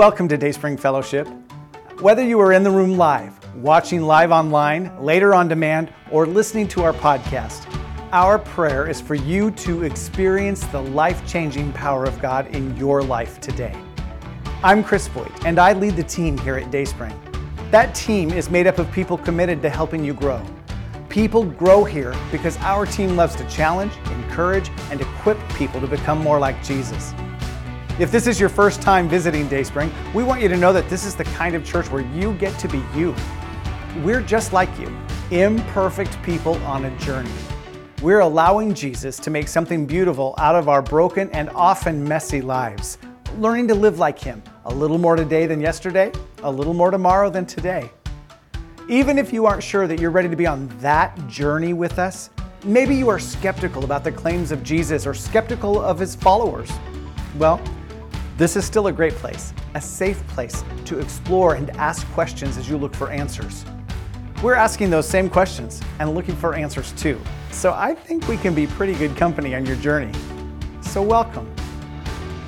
Welcome to Dayspring Fellowship. Whether you are in the room live, watching live online, later on demand, or listening to our podcast, our prayer is for you to experience the life changing power of God in your life today. I'm Chris Voigt, and I lead the team here at Dayspring. That team is made up of people committed to helping you grow. People grow here because our team loves to challenge, encourage, and equip people to become more like Jesus. If this is your first time visiting Dayspring, we want you to know that this is the kind of church where you get to be you. We're just like you, imperfect people on a journey. We're allowing Jesus to make something beautiful out of our broken and often messy lives, learning to live like Him, a little more today than yesterday, a little more tomorrow than today. Even if you aren't sure that you're ready to be on that journey with us, maybe you are skeptical about the claims of Jesus or skeptical of His followers. Well, this is still a great place, a safe place to explore and ask questions as you look for answers. We're asking those same questions and looking for answers too. So I think we can be pretty good company on your journey. So welcome.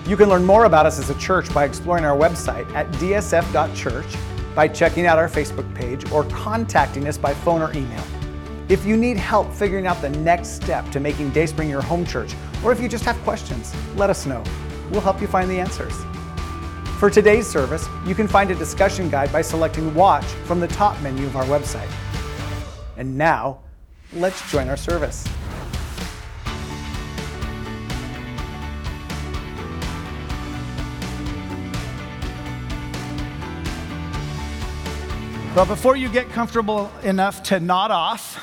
You can learn more about us as a church by exploring our website at dsf.church, by checking out our Facebook page, or contacting us by phone or email. If you need help figuring out the next step to making Dayspring your home church, or if you just have questions, let us know we'll help you find the answers. For today's service, you can find a discussion guide by selecting Watch from the top menu of our website. And now, let's join our service. But before you get comfortable enough to nod off,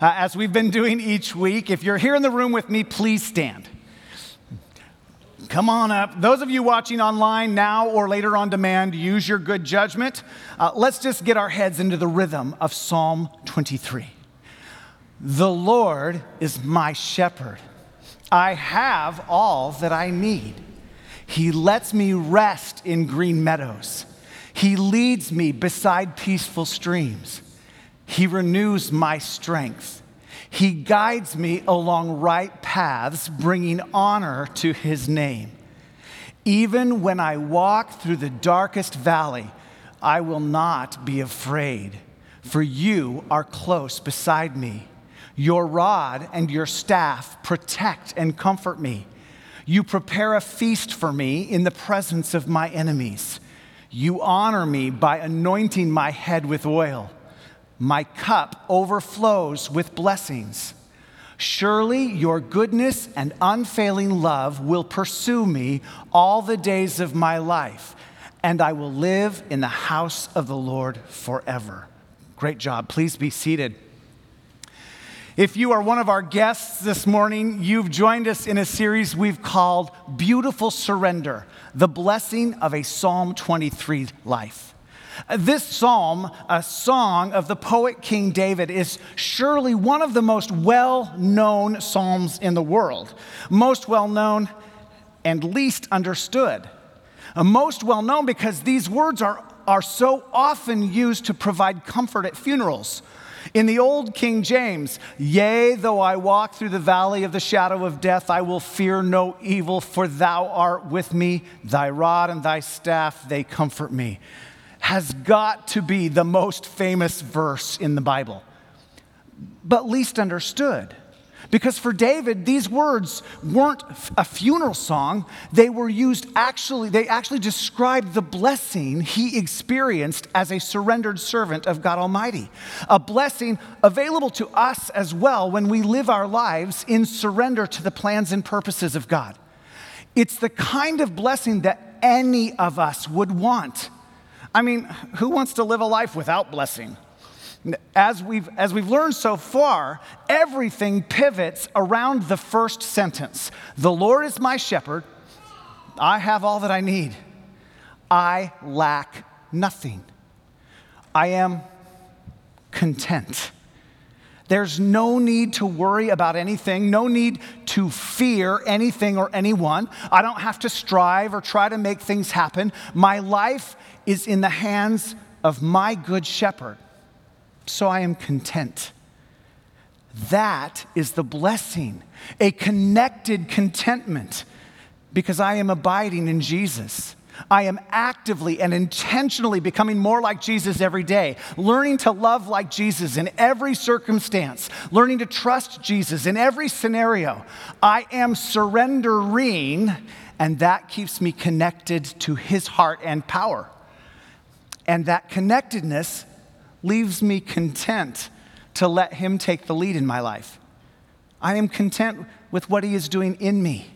uh, as we've been doing each week, if you're here in the room with me, please stand. Come on up. Those of you watching online now or later on demand, use your good judgment. Uh, let's just get our heads into the rhythm of Psalm 23. The Lord is my shepherd. I have all that I need. He lets me rest in green meadows. He leads me beside peaceful streams. He renews my strength. He guides me along right paths, bringing honor to his name. Even when I walk through the darkest valley, I will not be afraid, for you are close beside me. Your rod and your staff protect and comfort me. You prepare a feast for me in the presence of my enemies. You honor me by anointing my head with oil. My cup overflows with blessings. Surely your goodness and unfailing love will pursue me all the days of my life, and I will live in the house of the Lord forever. Great job. Please be seated. If you are one of our guests this morning, you've joined us in a series we've called Beautiful Surrender The Blessing of a Psalm 23 Life. This psalm, a song of the poet King David, is surely one of the most well known psalms in the world. Most well known and least understood. Uh, most well known because these words are, are so often used to provide comfort at funerals. In the old King James, yea, though I walk through the valley of the shadow of death, I will fear no evil, for thou art with me. Thy rod and thy staff, they comfort me has got to be the most famous verse in the Bible, but least understood. Because for David, these words weren't a funeral song. They were used actually, they actually described the blessing he experienced as a surrendered servant of God Almighty. A blessing available to us as well when we live our lives in surrender to the plans and purposes of God. It's the kind of blessing that any of us would want. I mean, who wants to live a life without blessing? As we've, as we've learned so far, everything pivots around the first sentence The Lord is my shepherd. I have all that I need. I lack nothing. I am content. There's no need to worry about anything, no need to fear anything or anyone. I don't have to strive or try to make things happen. My life is in the hands of my good shepherd. So I am content. That is the blessing, a connected contentment, because I am abiding in Jesus. I am actively and intentionally becoming more like Jesus every day, learning to love like Jesus in every circumstance, learning to trust Jesus in every scenario. I am surrendering, and that keeps me connected to his heart and power. And that connectedness leaves me content to let him take the lead in my life. I am content with what he is doing in me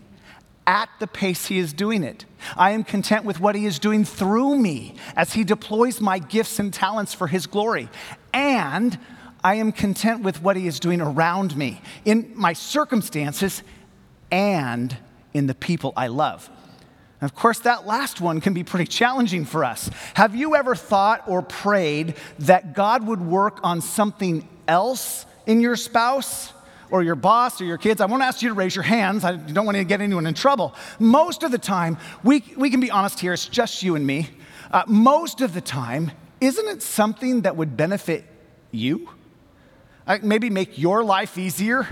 at the pace He is doing it. I am content with what He is doing through me as He deploys my gifts and talents for His glory. And I am content with what He is doing around me, in my circumstances, and in the people I love. of course, that last one can be pretty challenging for us. Have you ever thought or prayed that God would work on something else in your spouse? Or your boss or your kids, I won't ask you to raise your hands. I don't want to get anyone in trouble. Most of the time, we, we can be honest here, it's just you and me. Uh, most of the time, isn't it something that would benefit you? Uh, maybe make your life easier?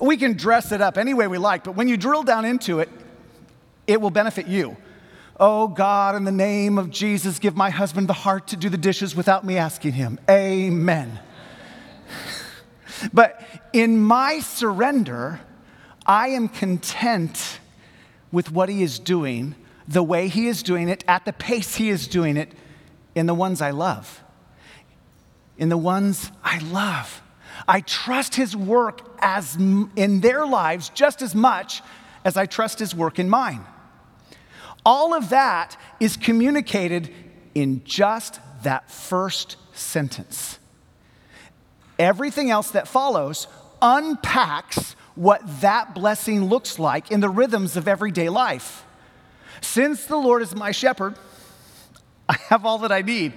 We can dress it up any way we like, but when you drill down into it, it will benefit you. Oh God, in the name of Jesus, give my husband the heart to do the dishes without me asking him. Amen. But in my surrender, I am content with what He is doing, the way He is doing it, at the pace He is doing it, in the ones I love. In the ones I love. I trust His work as in their lives just as much as I trust His work in mine. All of that is communicated in just that first sentence. Everything else that follows unpacks what that blessing looks like in the rhythms of everyday life. Since the Lord is my shepherd, I have all that I need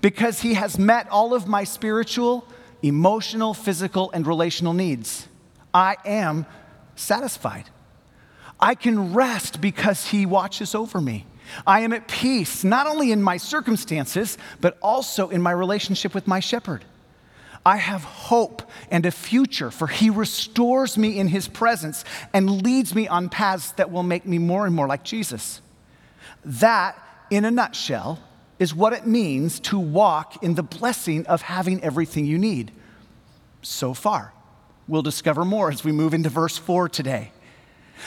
because he has met all of my spiritual, emotional, physical, and relational needs. I am satisfied. I can rest because he watches over me. I am at peace, not only in my circumstances, but also in my relationship with my shepherd. I have hope and a future, for He restores me in His presence and leads me on paths that will make me more and more like Jesus. That, in a nutshell, is what it means to walk in the blessing of having everything you need. So far. We'll discover more as we move into verse 4 today.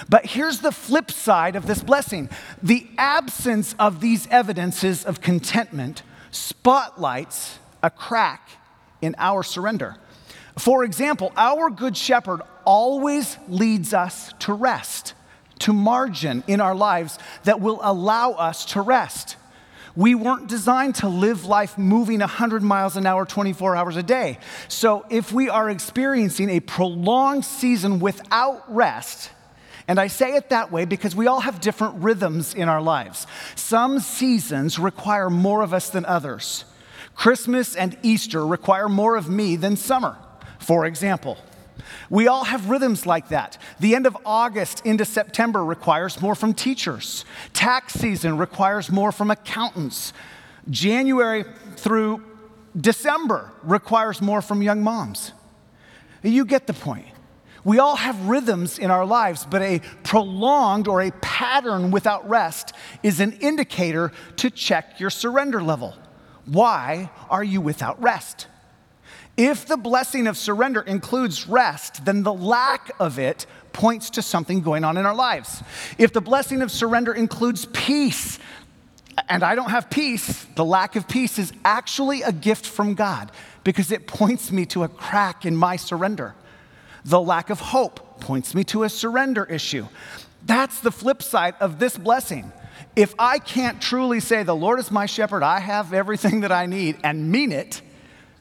But here's the flip side of this blessing the absence of these evidences of contentment spotlights a crack in our surrender. For example, our good shepherd always leads us to rest, to margin in our lives that will allow us to rest. We weren't designed to live life moving 100 miles an hour 24 hours a day. So if we are experiencing a prolonged season without rest, and I say it that way because we all have different rhythms in our lives. Some seasons require more of us than others. Christmas and Easter require more of me than summer, for example. We all have rhythms like that. The end of August into September requires more from teachers. Tax season requires more from accountants. January through December requires more from young moms. You get the point. We all have rhythms in our lives, but a prolonged or a pattern without rest is an indicator to check your surrender level. Why are you without rest? If the blessing of surrender includes rest, then the lack of it points to something going on in our lives. If the blessing of surrender includes peace, and I don't have peace, the lack of peace is actually a gift from God because it points me to a crack in my surrender. The lack of hope points me to a surrender issue. That's the flip side of this blessing if I can't truly say, The Lord is my shepherd, I have everything that I need, and mean it,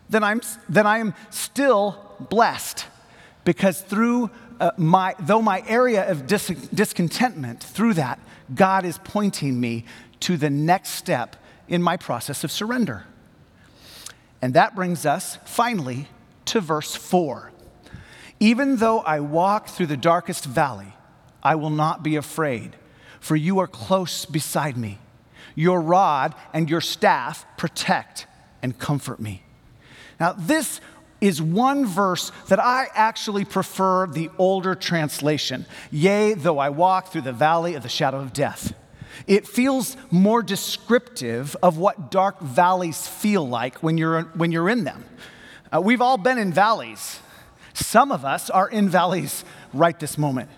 then I'm, then I am still blessed. Because through uh, my, though my area of dis- discontentment, through that, God is pointing me to the next step in my process of surrender. And that brings us finally to verse 4. Even though I walk through the darkest valley, I will not be afraid for you are close beside me. Your rod and your staff protect and comfort me. Now, this is one verse that I actually prefer the older translation. Yea, though I walk through the valley of the shadow of death. It feels more descriptive of what dark valleys feel like when you're, when you're in them. Uh, we've all been in valleys. Some of us are in valleys right this moment.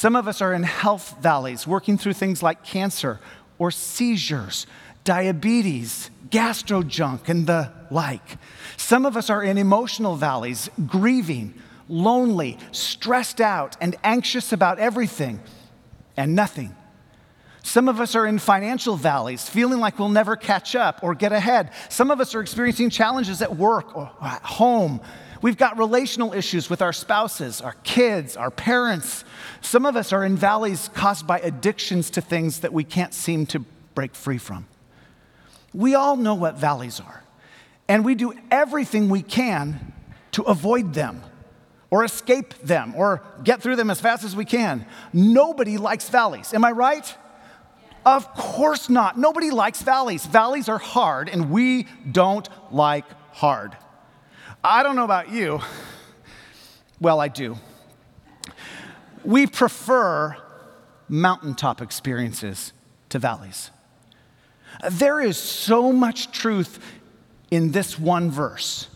Some of us are in health valleys, working through things like cancer or seizures, diabetes, gastro junk, and the like. Some of us are in emotional valleys, grieving, lonely, stressed out, and anxious about everything and nothing. Some of us are in financial valleys, feeling like we'll never catch up or get ahead. Some of us are experiencing challenges at work or at home. We've got relational issues with our spouses, our kids, our parents. Some of us are in valleys caused by addictions to things that we can't seem to break free from. We all know what valleys are, and we do everything we can to avoid them or escape them or get through them as fast as we can. Nobody likes valleys. Am I right? Of course not. Nobody likes valleys. Valleys are hard, and we don't like hard. I don't know about you. Well, I do. We prefer mountaintop experiences to valleys. There is so much truth in this one verse.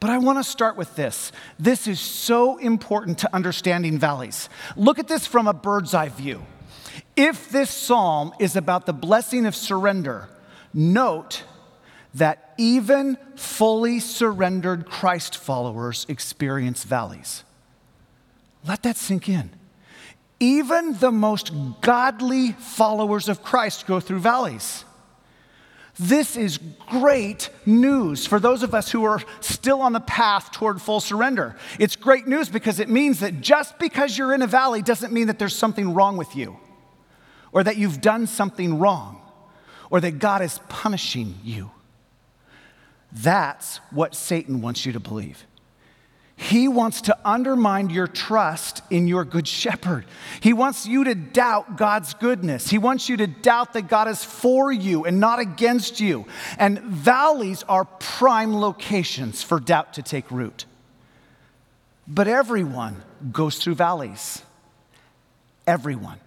But I want to start with this. This is so important to understanding valleys. Look at this from a bird's eye view. If this psalm is about the blessing of surrender, note that even fully surrendered Christ followers experience valleys. Let that sink in. Even the most godly followers of Christ go through valleys. This is great news for those of us who are still on the path toward full surrender. It's great news because it means that just because you're in a valley doesn't mean that there's something wrong with you, or that you've done something wrong, or that God is punishing you. That's what Satan wants you to believe. He wants to undermine your trust in your good shepherd. He wants you to doubt God's goodness. He wants you to doubt that God is for you and not against you. And valleys are prime locations for doubt to take root. But everyone goes through valleys. Everyone.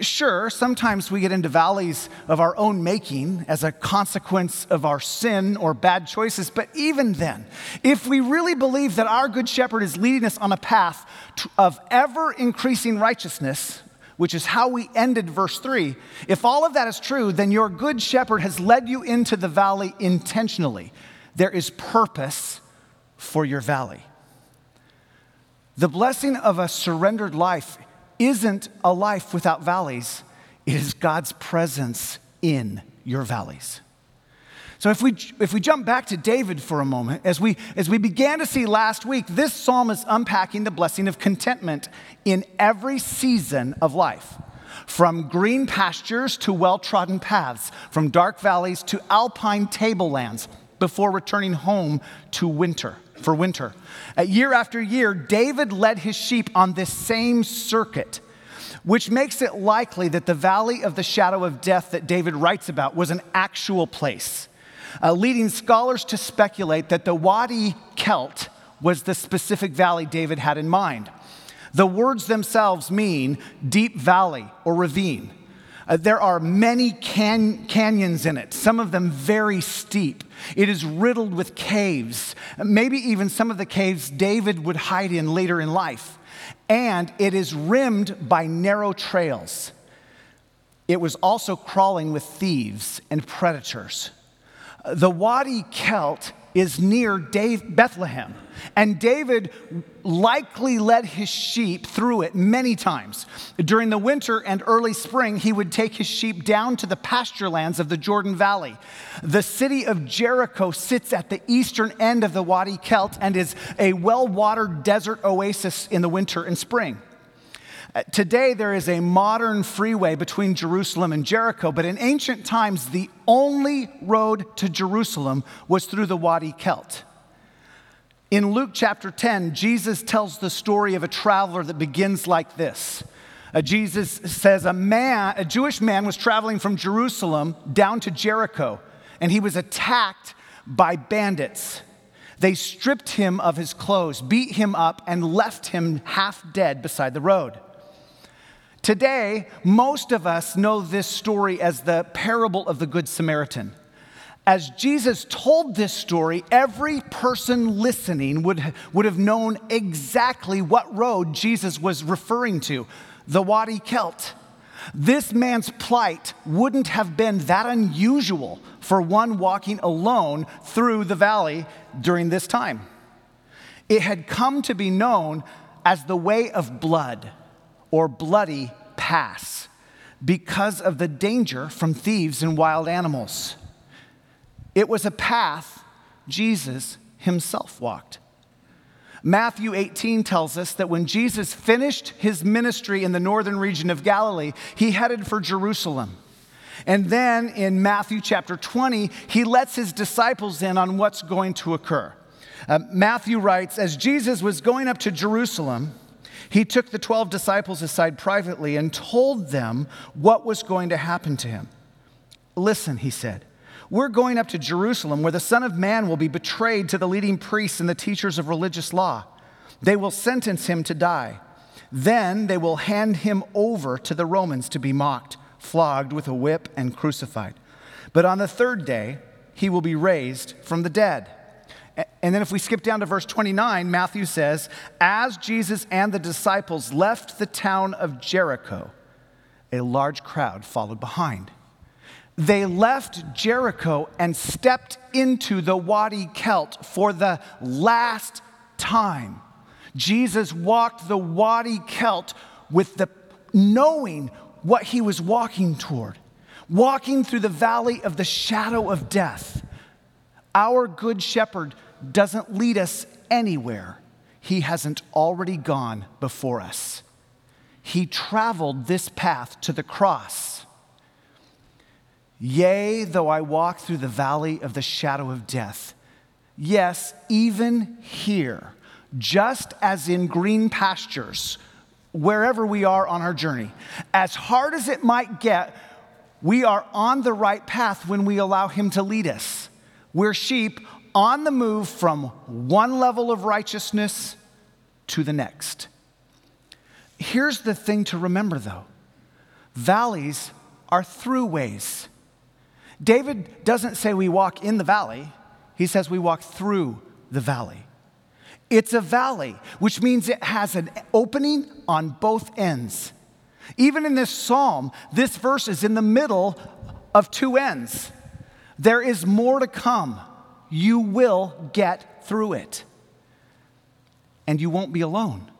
Sure, sometimes we get into valleys of our own making as a consequence of our sin or bad choices, but even then, if we really believe that our Good Shepherd is leading us on a path of ever increasing righteousness, which is how we ended verse 3, if all of that is true, then your Good Shepherd has led you into the valley intentionally. There is purpose for your valley. The blessing of a surrendered life isn't a life without valleys, it is God's presence in your valleys. So if we, if we jump back to David for a moment, as we, as we began to see last week, this psalm is unpacking the blessing of contentment in every season of life. From green pastures to well trodden paths, from dark valleys to alpine tablelands, before returning home to winter for winter. Year after year, David led his sheep on this same circuit, which makes it likely that the valley of the shadow of death that David writes about was an actual place, uh, leading scholars to speculate that the Wadi Kelt was the specific valley David had in mind. The words themselves mean deep valley or ravine. Uh, there are many can- canyons in it, some of them very steep. It is riddled with caves, maybe even some of the caves David would hide in later in life. And it is rimmed by narrow trails. It was also crawling with thieves and predators. The Wadi Kelt is near Dave, Bethlehem. And David likely led his sheep through it many times. During the winter and early spring, he would take his sheep down to the pasture lands of the Jordan Valley. The city of Jericho sits at the eastern end of the Wadi Kelt and is a well watered desert oasis in the winter and spring. Uh, today, there is a modern freeway between Jerusalem and Jericho, but in ancient times, the only road to Jerusalem was through the Wadi Kelt. In Luke chapter 10, Jesus tells the story of a traveler that begins like this. Uh, Jesus says, a man, a Jewish man was traveling from Jerusalem down to Jericho, and he was attacked by bandits. They stripped him of his clothes, beat him up, and left him half dead beside the road. Today, most of us know this story as the parable of the Good Samaritan. As Jesus told this story, every person listening would, would have known exactly what road Jesus was referring to the Wadi Kelt. This man's plight wouldn't have been that unusual for one walking alone through the valley during this time. It had come to be known as the way of blood or bloody pass because of the danger from thieves and wild animals. It was a path Jesus himself walked. Matthew 18 tells us that when Jesus finished his ministry in the northern region of Galilee, he headed for Jerusalem. And then in Matthew chapter 20, he lets his disciples in on what's going to occur. Uh, Matthew writes As Jesus was going up to Jerusalem, he took the 12 disciples aside privately and told them what was going to happen to him. Listen, he said. We're going up to Jerusalem where the Son of Man will be betrayed to the leading priests and the teachers of religious law. They will sentence him to die. Then they will hand him over to the Romans to be mocked, flogged with a whip, and crucified. But on the third day, he will be raised from the dead. And then if we skip down to verse 29, Matthew says, As Jesus and the disciples left the town of Jericho, a large crowd followed behind they left Jericho and stepped into the Wadi Kelt for the last time. Jesus walked the Wadi Kelt with the knowing what he was walking toward, walking through the valley of the shadow of death. Our good shepherd doesn't lead us anywhere he hasn't already gone before us. He traveled this path to the cross Yea, though I walk through the valley of the shadow of death. Yes, even here, just as in green pastures, wherever we are on our journey, as hard as it might get, we are on the right path when we allow Him to lead us. We're sheep on the move from one level of righteousness to the next. Here's the thing to remember though valleys are throughways. David doesn't say we walk in the valley, he says we walk through the valley. It's a valley, which means it has an opening on both ends. Even in this psalm, this verse is in the middle of two ends. There is more to come. You will get through it. And you won't be alone.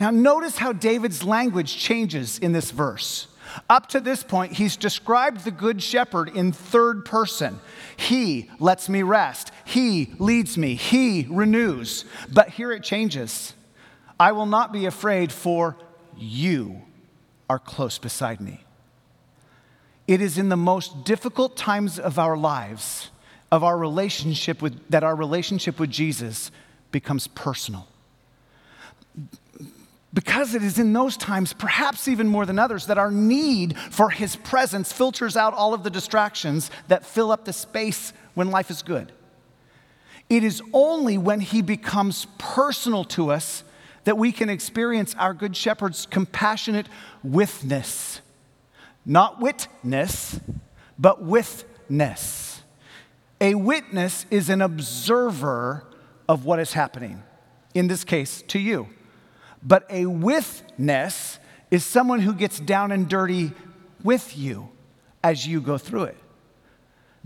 Now, notice how David's language changes in this verse. Up to this point, he's described the Good Shepherd in third person. He lets me rest. He leads me. He renews. But here it changes. I will not be afraid, for you are close beside me. It is in the most difficult times of our lives, of our relationship with, that our relationship with Jesus becomes personal because it is in those times, perhaps even more than others, that our need for His presence filters out all of the distractions that fill up the space when life is good. It is only when He becomes personal to us that we can experience our Good Shepherd's compassionate withness. Not witness, but withness. A witness is an observer of what is happening, in this case, to you. But a withness is someone who gets down and dirty with you as you go through it.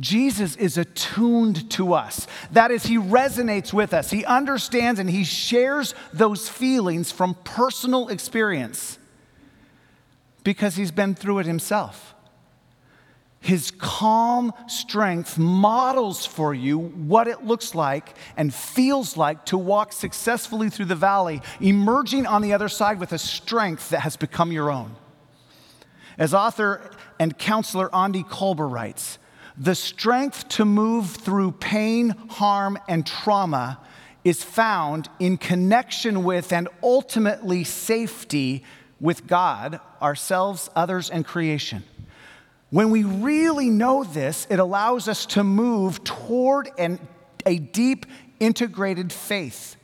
Jesus is attuned to us. That is, he resonates with us. He understands and he shares those feelings from personal experience because he's been through it himself. His calm strength models for you what it looks like and feels like to walk successfully through the valley, emerging on the other side with a strength that has become your own. As author and counselor Aundi Kolber writes, the strength to move through pain, harm, and trauma is found in connection with and ultimately safety with God, ourselves, others, and creation. When we really know this, it allows us to move toward an, a deep, integrated faith,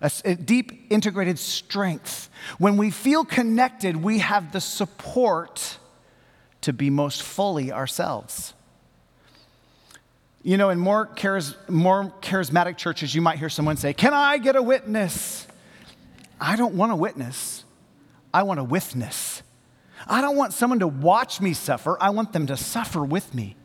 a, a deep integrated strength. When we feel connected, we have the support to be most fully ourselves. You know, in more, charis- more charismatic churches, you might hear someone say, Can I get a witness? I don't want a witness, I want a withness. I don't want someone to watch me suffer, I want them to suffer with me.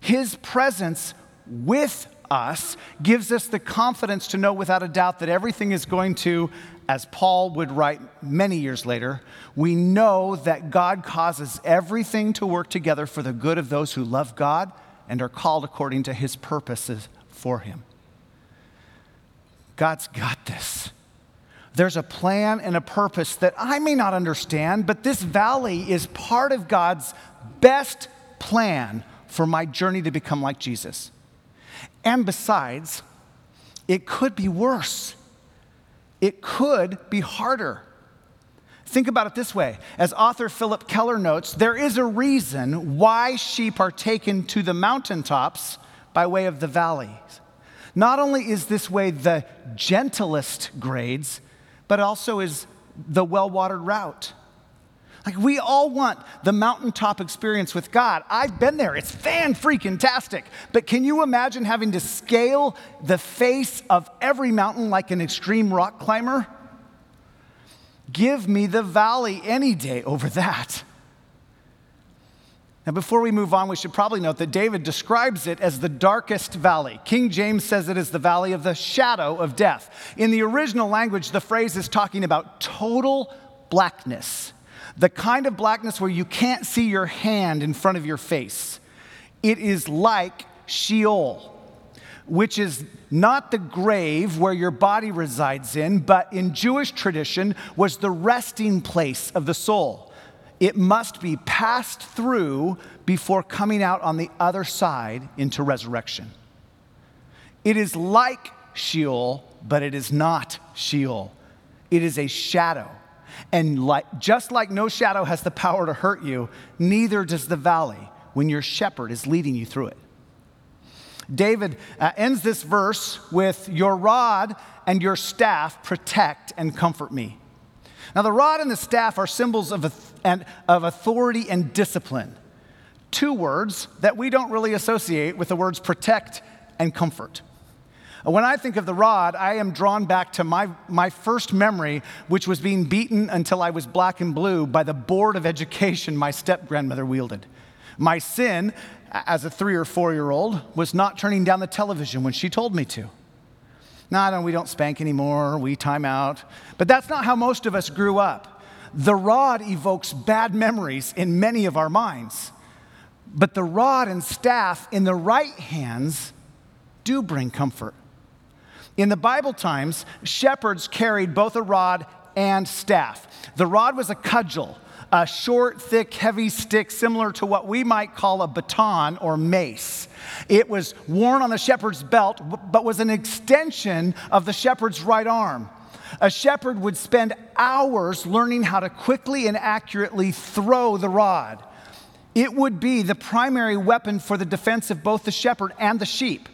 His presence with us gives us the confidence to know without a doubt that everything is going to, as Paul would write many years later, we know that God causes everything to work together for the good of those who love God and are called according to his purposes for him. God's got this. There's a plan and a purpose that I may not understand, but this valley is part of God's best plan for my journey to become like Jesus. And besides, it could be worse. It could be harder. Think about it this way. As author Phillip Keller notes, there is a reason why sheep are taken to the mountaintops by way of the valleys. Not only is this way the gentlest grades, but also is the well watered route. Like, we all want the mountaintop experience with God. I've been there, it's fan freaking tastic. But can you imagine having to scale the face of every mountain like an extreme rock climber? Give me the valley any day over that. Now, before we move on, we should probably note that David describes it as the darkest valley. King James says it is the valley of the shadow of death. In the original language, the phrase is talking about total blackness the kind of blackness where you can't see your hand in front of your face. It is like Sheol, which is not the grave where your body resides in, but in Jewish tradition was the resting place of the soul. It must be passed through before coming out on the other side into resurrection. It is like Sheol, but it is not Sheol. It is a shadow and like, just like no shadow has the power to hurt you, neither does the valley when your shepherd is leading you through it. David uh, ends this verse with, Your rod and your staff protect and comfort me. Now, the rod and the staff are symbols of, and, of authority and discipline, two words that we don't really associate with the words protect and comfort. When I think of the rod, I am drawn back to my, my first memory, which was being beaten until I was black and blue by the board of education my step grandmother wielded. My sin, as a three or four year old, was not turning down the television when she told me to. No, no, we don't spank anymore, we time out. But that's not how most of us grew up. The rod evokes bad memories in many of our minds. But the rod and staff in the right hands do bring comfort. In the Bible times, shepherds carried both a rod and staff. The rod was a cudgel, a short, thick, heavy stick similar to what we might call a baton or mace. It was worn on the shepherd's belt, but was an extension of the shepherd's right arm. A shepherd would spend hours learning how to quickly and accurately throw the rod. It would be the primary weapon for the defense of both the shepherd and the sheep.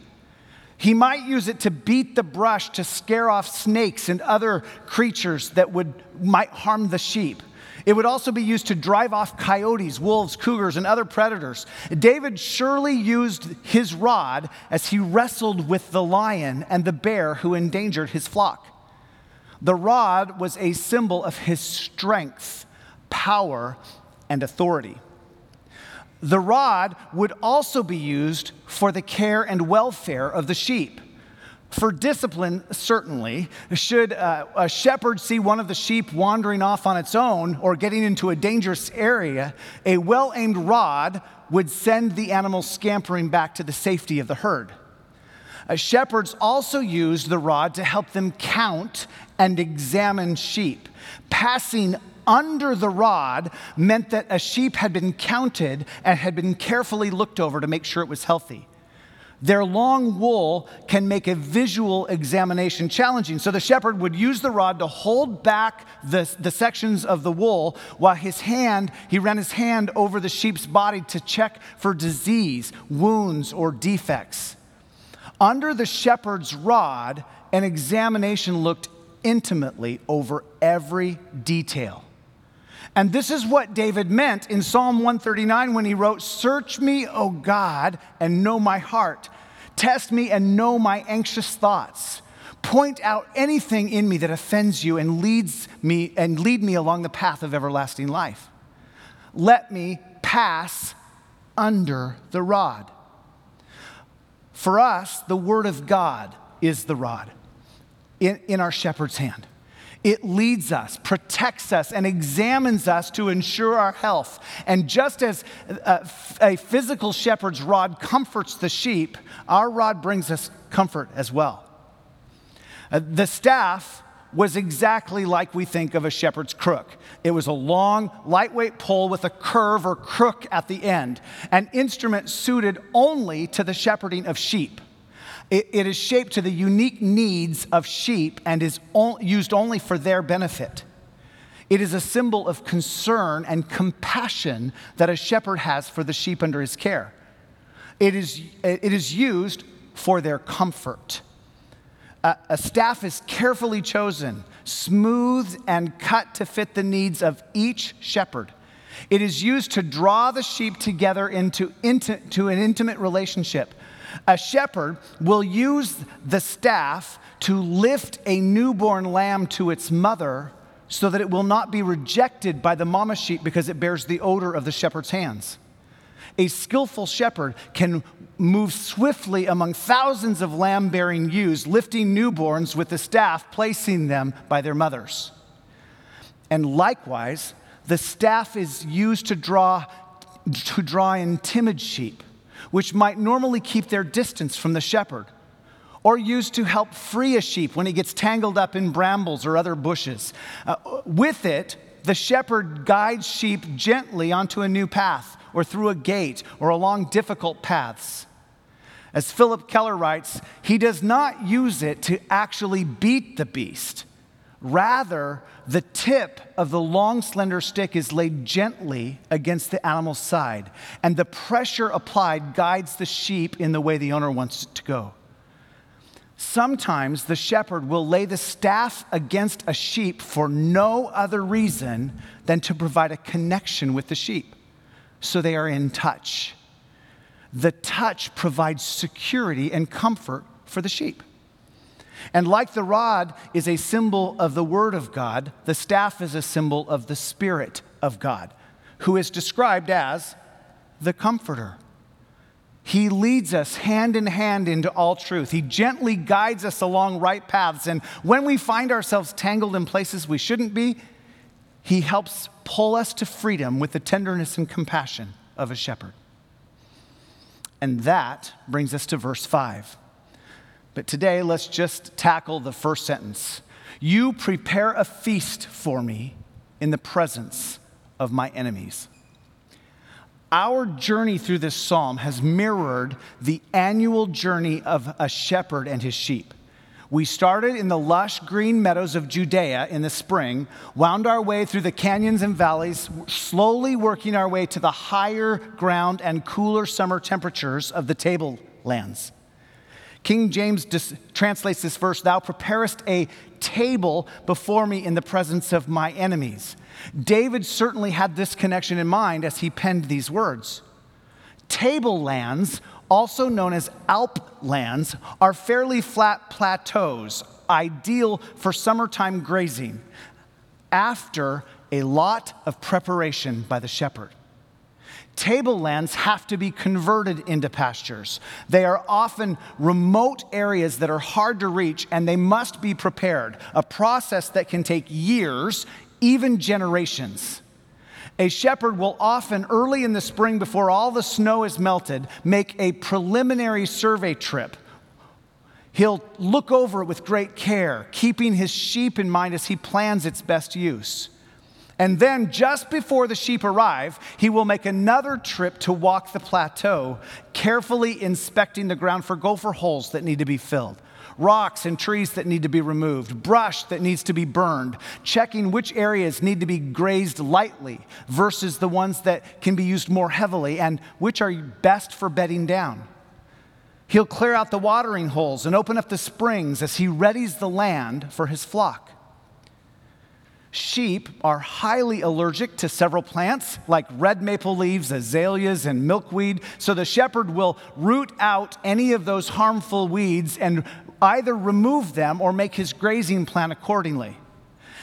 He might use it to beat the brush to scare off snakes and other creatures that would, might harm the sheep. It would also be used to drive off coyotes, wolves, cougars, and other predators. David surely used his rod as he wrestled with the lion and the bear who endangered his flock. The rod was a symbol of his strength, power, and authority. The rod would also be used for the care and welfare of the sheep. For discipline, certainly. Should uh, a shepherd see one of the sheep wandering off on its own or getting into a dangerous area, a well aimed rod would send the animal scampering back to the safety of the herd. Uh, shepherds also used the rod to help them count and examine sheep. Passing under the rod meant that a sheep had been counted and had been carefully looked over to make sure it was healthy. Their long wool can make a visual examination challenging. So the shepherd would use the rod to hold back the, the sections of the wool while his hand, he ran his hand over the sheep's body to check for disease, wounds, or defects. Under the shepherd's rod an examination looked intimately over every detail. And this is what David meant in Psalm 139 when he wrote, Search me, O God, and know my heart. Test me and know my anxious thoughts. Point out anything in me that offends you and leads me and lead me along the path of everlasting life. Let me pass under the rod. For us, the word of God is the rod in, in our shepherd's hand. It leads us, protects us, and examines us to ensure our health. And just as a, a physical shepherd's rod comforts the sheep, our rod brings us comfort as well. Uh, the staff was exactly like we think of a shepherd's crook. It was a long, lightweight pole with a curve or crook at the end, an instrument suited only to the shepherding of sheep. It, it is shaped to the unique needs of sheep and is used only for their benefit. It is a symbol of concern and compassion that a shepherd has for the sheep under his care. It is, it is used for their comfort. A, a staff is carefully chosen, smoothed, and cut to fit the needs of each shepherd. It is used to draw the sheep together into, into to an intimate relationship a shepherd will use the staff to lift a newborn lamb to its mother so that it will not be rejected by the mama sheep because it bears the odor of the shepherd's hands. A skillful shepherd can move swiftly among thousands of lamb bearing ewes, lifting newborns with the staff, placing them by their mothers. And likewise, the staff is used to draw, to draw in timid sheep which might normally keep their distance from the shepherd, or used to help free a sheep when he gets tangled up in brambles or other bushes. Uh, with it, the shepherd guides sheep gently onto a new path, or through a gate, or along difficult paths. As Phillip Keller writes, he does not use it to actually beat the beast. Rather, the tip of the long, slender stick is laid gently against the animal's side, and the pressure applied guides the sheep in the way the owner wants it to go. Sometimes the shepherd will lay the staff against a sheep for no other reason than to provide a connection with the sheep so they are in touch. The touch provides security and comfort for the sheep. And like the rod is a symbol of the Word of God, the staff is a symbol of the Spirit of God, who is described as the Comforter. He leads us hand in hand into all truth. He gently guides us along right paths. And when we find ourselves tangled in places we shouldn't be, He helps pull us to freedom with the tenderness and compassion of a shepherd. And that brings us to verse 5. But today, let's just tackle the first sentence. You prepare a feast for me in the presence of my enemies. Our journey through this psalm has mirrored the annual journey of a shepherd and his sheep. We started in the lush green meadows of Judea in the spring, wound our way through the canyons and valleys, slowly working our way to the higher ground and cooler summer temperatures of the tablelands. King James dis- translates this verse Thou preparest a table before me in the presence of my enemies. David certainly had this connection in mind as he penned these words. Tablelands, also known as alp lands, are fairly flat plateaus, ideal for summertime grazing after a lot of preparation by the shepherd. Tablelands have to be converted into pastures. They are often remote areas that are hard to reach and they must be prepared, a process that can take years, even generations. A shepherd will often, early in the spring, before all the snow is melted, make a preliminary survey trip. He'll look over it with great care, keeping his sheep in mind as he plans its best use. And then, just before the sheep arrive, he will make another trip to walk the plateau, carefully inspecting the ground for gopher holes that need to be filled, rocks and trees that need to be removed, brush that needs to be burned, checking which areas need to be grazed lightly versus the ones that can be used more heavily, and which are best for bedding down. He'll clear out the watering holes and open up the springs as he readies the land for his flock. Sheep are highly allergic to several plants like red maple leaves, azaleas, and milkweed, so the shepherd will root out any of those harmful weeds and either remove them or make his grazing plan accordingly.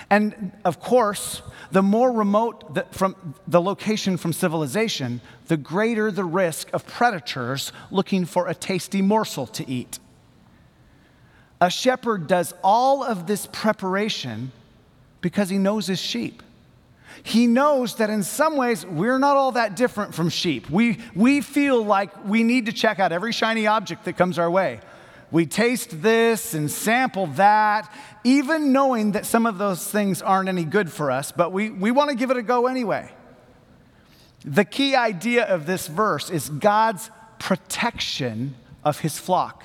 And of course, the more remote the, from the location from civilization, the greater the risk of predators looking for a tasty morsel to eat. A shepherd does all of this preparation because he knows his sheep. He knows that in some ways we're not all that different from sheep. We, we feel like we need to check out every shiny object that comes our way. We taste this and sample that, even knowing that some of those things aren't any good for us, but we, we want to give it a go anyway. The key idea of this verse is God's protection of his flock.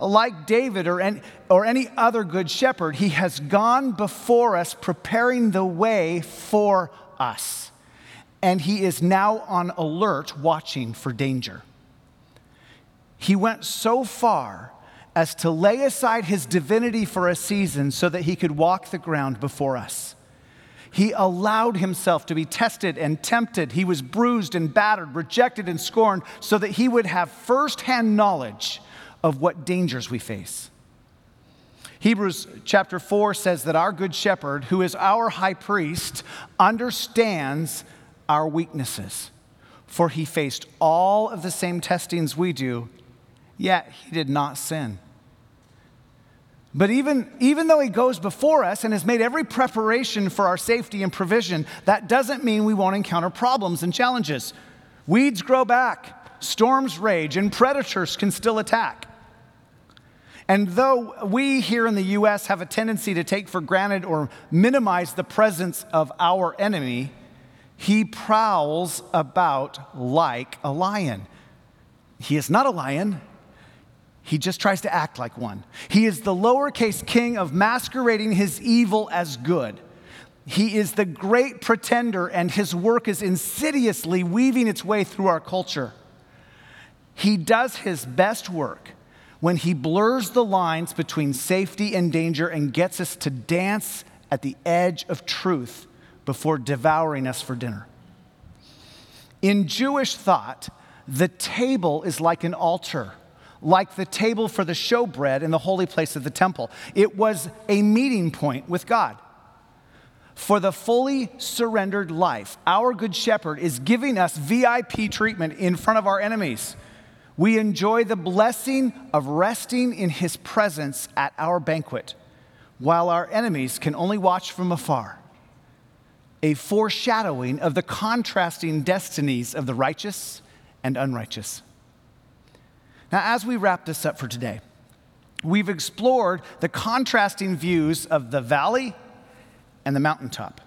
Like David or any, or any other good shepherd, he has gone before us, preparing the way for us. And he is now on alert, watching for danger. He went so far as to lay aside his divinity for a season so that he could walk the ground before us. He allowed himself to be tested and tempted. He was bruised and battered, rejected and scorned, so that he would have firsthand knowledge of what dangers we face. Hebrews chapter 4 says that our good shepherd, who is our high priest, understands our weaknesses, for he faced all of the same testings we do, yet he did not sin. But even, even though he goes before us and has made every preparation for our safety and provision, that doesn't mean we won't encounter problems and challenges. Weeds grow back, storms rage, and predators can still attack. And though we here in the US have a tendency to take for granted or minimize the presence of our enemy, he prowls about like a lion. He is not a lion. He just tries to act like one. He is the lowercase king of masquerading his evil as good. He is the great pretender, and his work is insidiously weaving its way through our culture. He does his best work when he blurs the lines between safety and danger and gets us to dance at the edge of truth before devouring us for dinner. In Jewish thought, the table is like an altar, like the table for the showbread in the holy place of the temple. It was a meeting point with God. For the fully surrendered life, our Good Shepherd is giving us VIP treatment in front of our enemies we enjoy the blessing of resting in his presence at our banquet, while our enemies can only watch from afar. A foreshadowing of the contrasting destinies of the righteous and unrighteous. Now, as we wrap this up for today, we've explored the contrasting views of the valley and the mountaintop.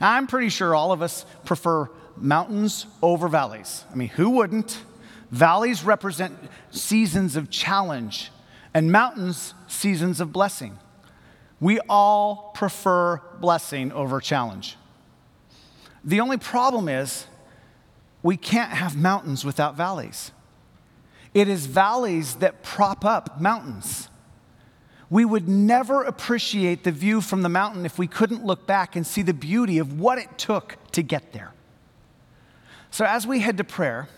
Now, I'm pretty sure all of us prefer mountains over valleys. I mean, who wouldn't? Valleys represent seasons of challenge, and mountains, seasons of blessing. We all prefer blessing over challenge. The only problem is we can't have mountains without valleys. It is valleys that prop up mountains. We would never appreciate the view from the mountain if we couldn't look back and see the beauty of what it took to get there. So, as we head to prayer,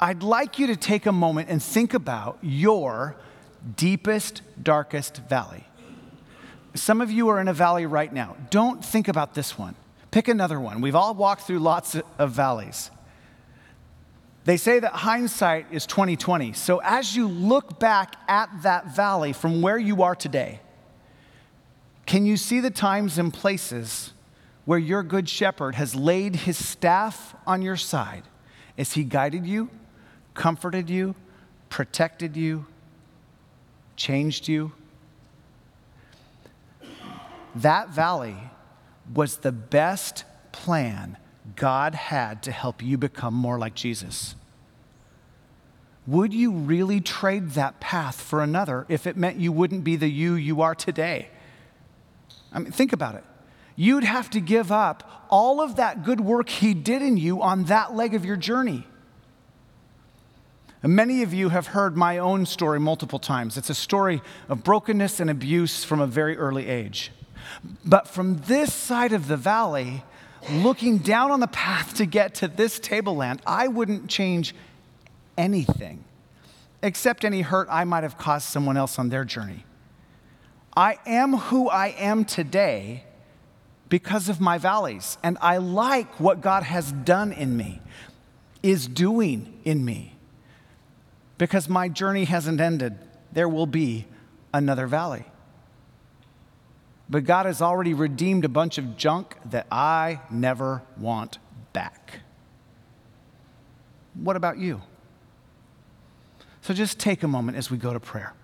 I'd like you to take a moment and think about your deepest, darkest valley. Some of you are in a valley right now. Don't think about this one. Pick another one. We've all walked through lots of valleys. They say that hindsight is 2020. So as you look back at that valley from where you are today, can you see the times and places where your good shepherd has laid his staff on your side as he guided you comforted you, protected you, changed you. That valley was the best plan God had to help you become more like Jesus. Would you really trade that path for another if it meant you wouldn't be the you you are today? I mean, think about it. You'd have to give up all of that good work He did in you on that leg of your journey. Many of you have heard my own story multiple times. It's a story of brokenness and abuse from a very early age. But from this side of the valley, looking down on the path to get to this tableland, I wouldn't change anything except any hurt I might have caused someone else on their journey. I am who I am today because of my valleys, and I like what God has done in me, is doing in me because my journey hasn't ended. There will be another valley. But God has already redeemed a bunch of junk that I never want back. What about you? So just take a moment as we go to prayer.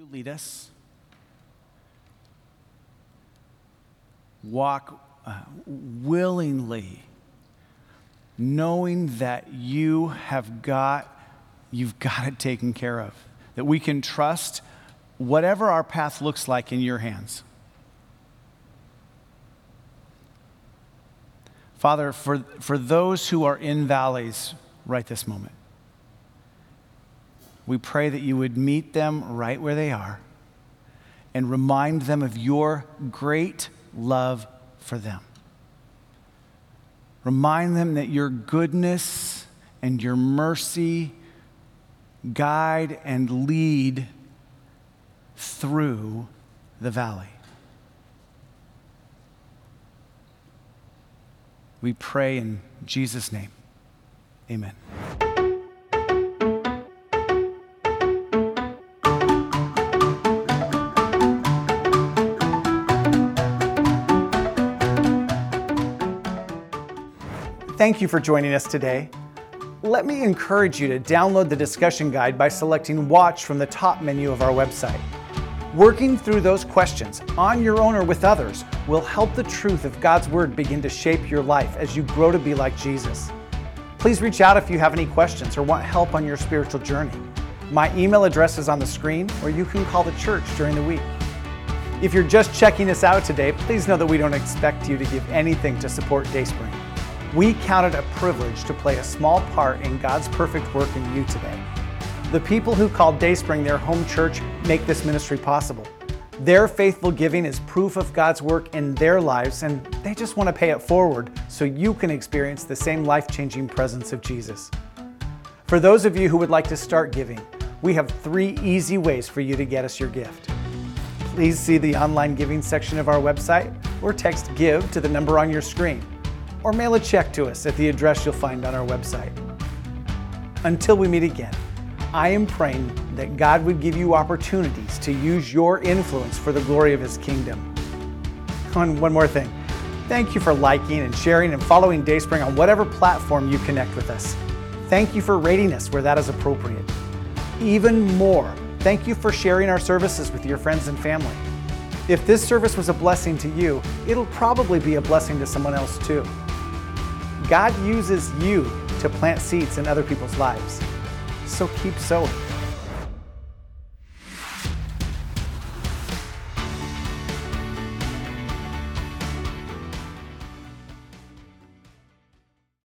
you lead us. Walk uh, willingly, knowing that you have got you've got it taken care of. That we can trust whatever our path looks like in your hands. Father, for, for those who are in valleys right this moment, we pray that you would meet them right where they are and remind them of your great love for them. Remind them that your goodness and your mercy guide and lead through the valley. We pray in Jesus' name. Amen. Thank you for joining us today. Let me encourage you to download the discussion guide by selecting Watch from the top menu of our website. Working through those questions on your own or with others will help the truth of God's Word begin to shape your life as you grow to be like Jesus. Please reach out if you have any questions or want help on your spiritual journey. My email address is on the screen, or you can call the church during the week. If you're just checking us out today, please know that we don't expect you to give anything to support Dayspring. We count it a privilege to play a small part in God's perfect work in you today. The people who call Dayspring their home church make this ministry possible. Their faithful giving is proof of God's work in their lives, and they just want to pay it forward so you can experience the same life changing presence of Jesus. For those of you who would like to start giving, we have three easy ways for you to get us your gift. Please see the online giving section of our website or text GIVE to the number on your screen or mail a check to us at the address you'll find on our website. Until we meet again, I am praying that God would give you opportunities to use your influence for the glory of His kingdom. And one more thing. Thank you for liking and sharing and following Dayspring on whatever platform you connect with us. Thank you for rating us where that is appropriate. Even more, thank you for sharing our services with your friends and family. If this service was a blessing to you, it'll probably be a blessing to someone else too. God uses you to plant seeds in other people's lives. So keep sowing.